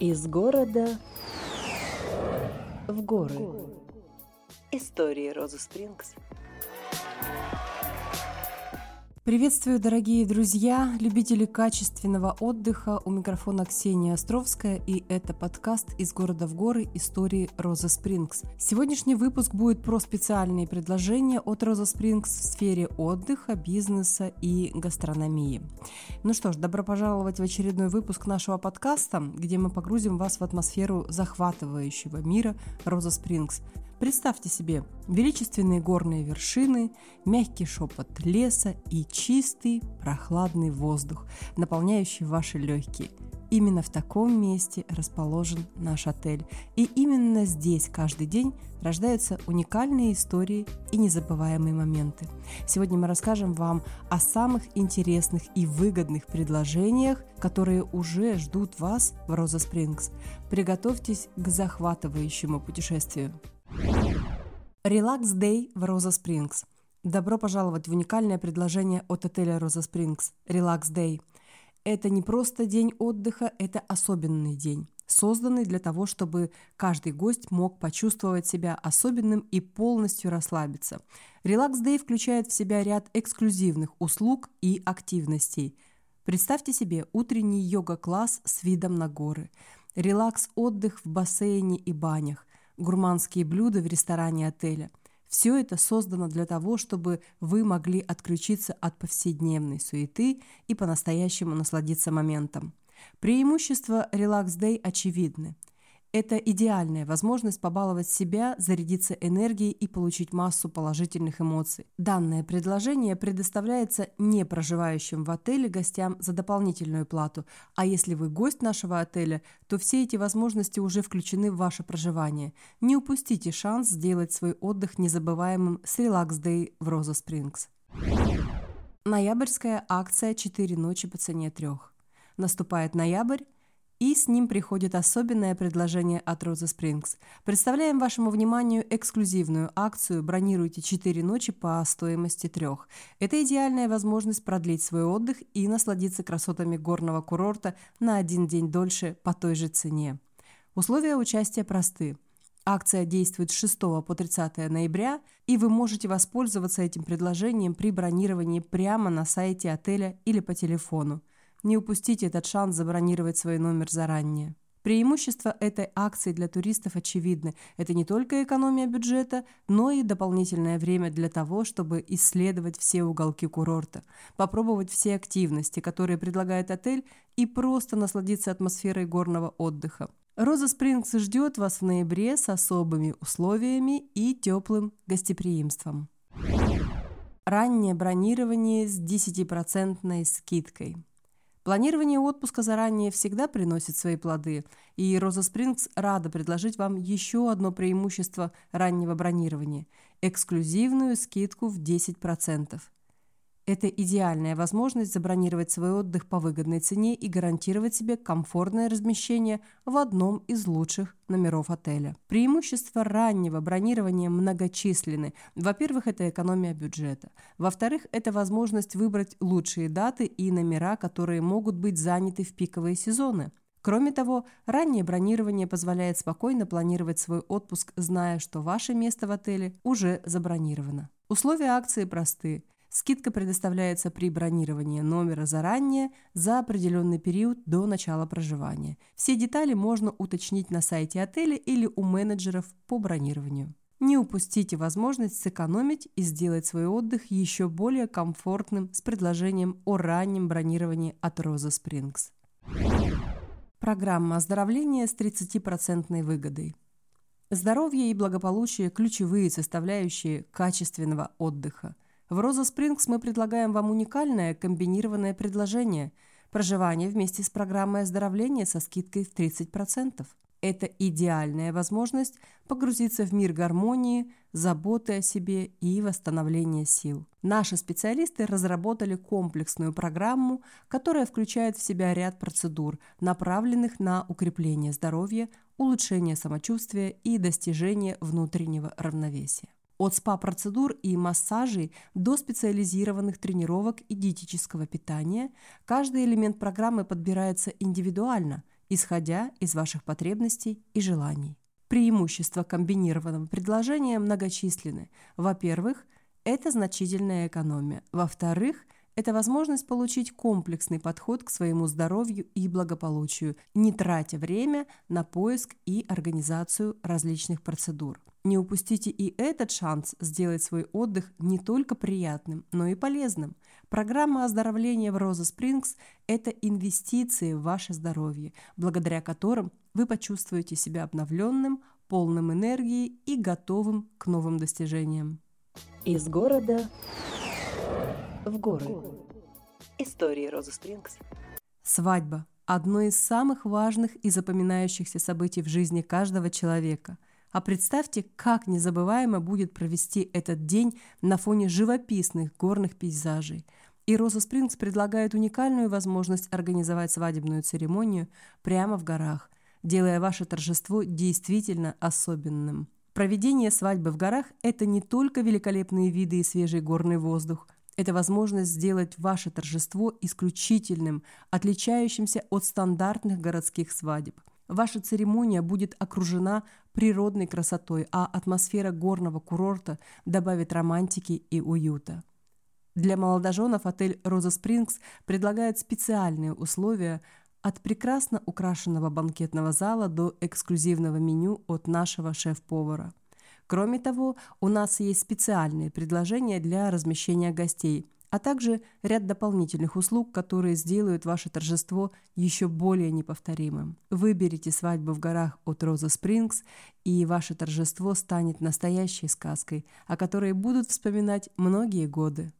Из города в горы. Истории Розы Спрингс. Приветствую, дорогие друзья, любители качественного отдыха. У микрофона Ксения Островская, и это подкаст «Из города в горы. Истории Роза Спрингс». Сегодняшний выпуск будет про специальные предложения от Роза Спрингс в сфере отдыха, бизнеса и гастрономии. Ну что ж, добро пожаловать в очередной выпуск нашего подкаста, где мы погрузим вас в атмосферу захватывающего мира Роза Спрингс – Представьте себе величественные горные вершины, мягкий шепот леса и чистый прохладный воздух, наполняющий ваши легкие. Именно в таком месте расположен наш отель. И именно здесь каждый день рождаются уникальные истории и незабываемые моменты. Сегодня мы расскажем вам о самых интересных и выгодных предложениях, которые уже ждут вас в Роза Спрингс. Приготовьтесь к захватывающему путешествию. Релакс Day в Роза Спрингс. Добро пожаловать в уникальное предложение от отеля Роза Спрингс. Релакс Day. Это не просто день отдыха, это особенный день, созданный для того, чтобы каждый гость мог почувствовать себя особенным и полностью расслабиться. Релакс Day включает в себя ряд эксклюзивных услуг и активностей. Представьте себе утренний йога-класс с видом на горы, релакс-отдых в бассейне и банях, гурманские блюда в ресторане отеля. Все это создано для того, чтобы вы могли отключиться от повседневной суеты и по-настоящему насладиться моментом. Преимущества Relax Day очевидны. Это идеальная возможность побаловать себя, зарядиться энергией и получить массу положительных эмоций. Данное предложение предоставляется не проживающим в отеле гостям за дополнительную плату, а если вы гость нашего отеля, то все эти возможности уже включены в ваше проживание. Не упустите шанс сделать свой отдых незабываемым с Relax Day в Роза Спрингс. Ноябрьская акция «4 ночи по цене трех». Наступает ноябрь, и с ним приходит особенное предложение от Роза Спрингс. Представляем вашему вниманию эксклюзивную акцию «Бронируйте 4 ночи по стоимости трех». Это идеальная возможность продлить свой отдых и насладиться красотами горного курорта на один день дольше по той же цене. Условия участия просты. Акция действует с 6 по 30 ноября, и вы можете воспользоваться этим предложением при бронировании прямо на сайте отеля или по телефону. Не упустите этот шанс забронировать свой номер заранее. Преимущества этой акции для туристов очевидны. Это не только экономия бюджета, но и дополнительное время для того, чтобы исследовать все уголки курорта, попробовать все активности, которые предлагает отель, и просто насладиться атмосферой горного отдыха. Роза Спрингс ждет вас в ноябре с особыми условиями и теплым гостеприимством. Раннее бронирование с 10% скидкой – Планирование отпуска заранее всегда приносит свои плоды, и Роза Спрингс рада предложить вам еще одно преимущество раннего бронирования – эксклюзивную скидку в 10%. Это идеальная возможность забронировать свой отдых по выгодной цене и гарантировать себе комфортное размещение в одном из лучших номеров отеля. Преимущества раннего бронирования многочисленны. Во-первых, это экономия бюджета. Во-вторых, это возможность выбрать лучшие даты и номера, которые могут быть заняты в пиковые сезоны. Кроме того, раннее бронирование позволяет спокойно планировать свой отпуск, зная, что ваше место в отеле уже забронировано. Условия акции просты. Скидка предоставляется при бронировании номера заранее за определенный период до начала проживания. Все детали можно уточнить на сайте отеля или у менеджеров по бронированию. Не упустите возможность сэкономить и сделать свой отдых еще более комфортным с предложением о раннем бронировании от Роза Спрингс. Программа оздоровления с 30% выгодой. Здоровье и благополучие – ключевые составляющие качественного отдыха – в Роза Спрингс мы предлагаем вам уникальное комбинированное предложение – проживание вместе с программой оздоровления со скидкой в 30%. Это идеальная возможность погрузиться в мир гармонии, заботы о себе и восстановления сил. Наши специалисты разработали комплексную программу, которая включает в себя ряд процедур, направленных на укрепление здоровья, улучшение самочувствия и достижение внутреннего равновесия. От СПА-процедур и массажей до специализированных тренировок и диетического питания каждый элемент программы подбирается индивидуально исходя из ваших потребностей и желаний. Преимущества комбинированного предложения многочисленны. Во-первых, это значительная экономия. Во-вторых, это возможность получить комплексный подход к своему здоровью и благополучию, не тратя время на поиск и организацию различных процедур. Не упустите и этот шанс сделать свой отдых не только приятным, но и полезным. Программа оздоровления в Роза Спрингс – это инвестиции в ваше здоровье, благодаря которым вы почувствуете себя обновленным, полным энергии и готовым к новым достижениям. Из города в горы. Истории Роза Спрингс. Свадьба – одно из самых важных и запоминающихся событий в жизни каждого человека. А представьте, как незабываемо будет провести этот день на фоне живописных горных пейзажей. И Роза Спрингс предлагает уникальную возможность организовать свадебную церемонию прямо в горах, делая ваше торжество действительно особенным. Проведение свадьбы в горах – это не только великолепные виды и свежий горный воздух – это возможность сделать ваше торжество исключительным, отличающимся от стандартных городских свадеб. Ваша церемония будет окружена природной красотой, а атмосфера горного курорта добавит романтики и уюта. Для молодоженов отель «Роза Спрингс» предлагает специальные условия от прекрасно украшенного банкетного зала до эксклюзивного меню от нашего шеф-повара – Кроме того, у нас есть специальные предложения для размещения гостей, а также ряд дополнительных услуг, которые сделают ваше торжество еще более неповторимым. Выберите свадьбу в горах от Роза Спрингс, и ваше торжество станет настоящей сказкой, о которой будут вспоминать многие годы.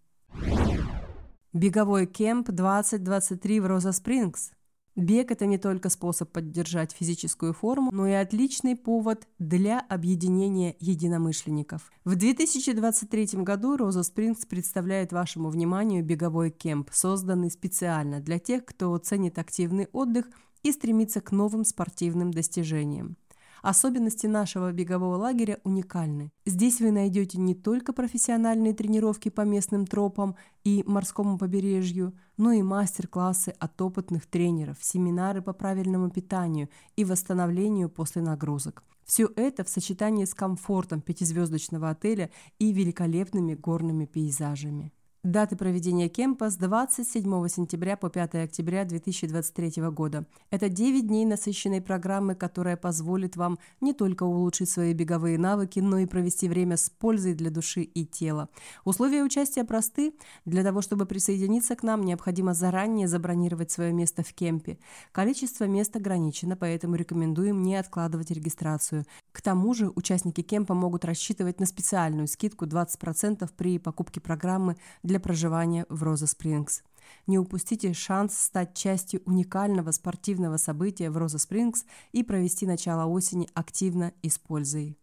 Беговой кемп 2023 в Роза Спрингс – Бег – это не только способ поддержать физическую форму, но и отличный повод для объединения единомышленников. В 2023 году Роза Спрингс представляет вашему вниманию беговой кемп, созданный специально для тех, кто ценит активный отдых и стремится к новым спортивным достижениям. Особенности нашего бегового лагеря уникальны. Здесь вы найдете не только профессиональные тренировки по местным тропам и морскому побережью, но и мастер-классы от опытных тренеров, семинары по правильному питанию и восстановлению после нагрузок. Все это в сочетании с комфортом пятизвездочного отеля и великолепными горными пейзажами. Даты проведения кемпа с 27 сентября по 5 октября 2023 года. Это 9 дней насыщенной программы, которая позволит вам не только улучшить свои беговые навыки, но и провести время с пользой для души и тела. Условия участия просты. Для того, чтобы присоединиться к нам, необходимо заранее забронировать свое место в кемпе. Количество мест ограничено, поэтому рекомендуем не откладывать регистрацию. К тому же участники кемпа могут рассчитывать на специальную скидку 20% при покупке программы для проживания в Роза Спрингс. Не упустите шанс стать частью уникального спортивного события в Роза Спрингс и провести начало осени активно и с пользой.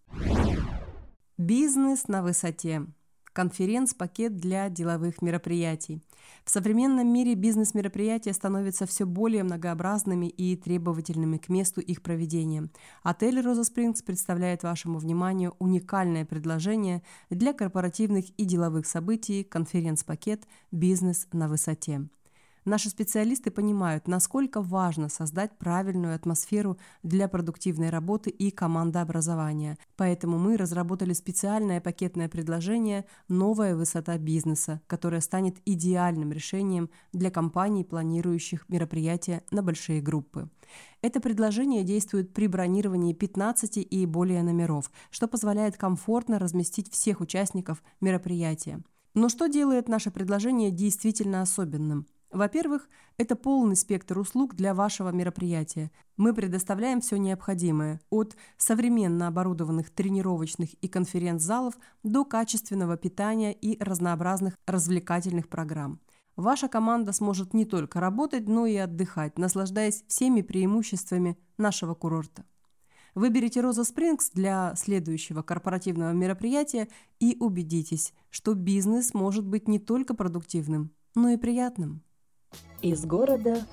Бизнес на высоте конференц-пакет для деловых мероприятий. В современном мире бизнес-мероприятия становятся все более многообразными и требовательными к месту их проведения. Отель «Роза Спрингс» представляет вашему вниманию уникальное предложение для корпоративных и деловых событий конференц-пакет «Бизнес на высоте». Наши специалисты понимают, насколько важно создать правильную атмосферу для продуктивной работы и командообразования. Поэтому мы разработали специальное пакетное предложение «Новая высота бизнеса», которое станет идеальным решением для компаний, планирующих мероприятия на большие группы. Это предложение действует при бронировании 15 и более номеров, что позволяет комфортно разместить всех участников мероприятия. Но что делает наше предложение действительно особенным? Во-первых, это полный спектр услуг для вашего мероприятия. Мы предоставляем все необходимое, от современно оборудованных тренировочных и конференц-залов до качественного питания и разнообразных развлекательных программ. Ваша команда сможет не только работать, но и отдыхать, наслаждаясь всеми преимуществами нашего курорта. Выберите Роза Спрингс для следующего корпоративного мероприятия и убедитесь, что бизнес может быть не только продуктивным, но и приятным. Из города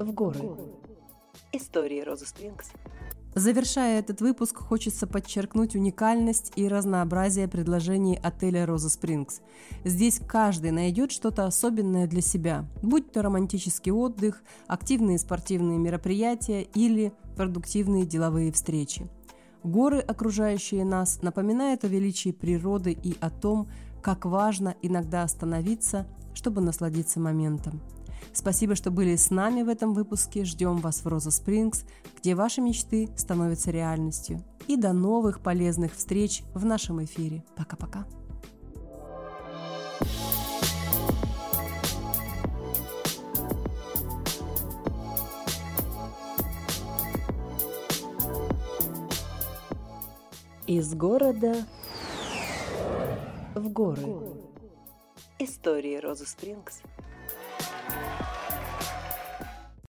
в горы. Истории Розы Спрингс. Завершая этот выпуск, хочется подчеркнуть уникальность и разнообразие предложений отеля «Роза Спрингс». Здесь каждый найдет что-то особенное для себя, будь то романтический отдых, активные спортивные мероприятия или продуктивные деловые встречи. Горы, окружающие нас, напоминают о величии природы и о том, как важно иногда остановиться, чтобы насладиться моментом. Спасибо, что были с нами в этом выпуске. Ждем вас в Роза Спрингс, где ваши мечты становятся реальностью. И до новых полезных встреч в нашем эфире. Пока-пока. Из города в горы. Истории Розы Спрингс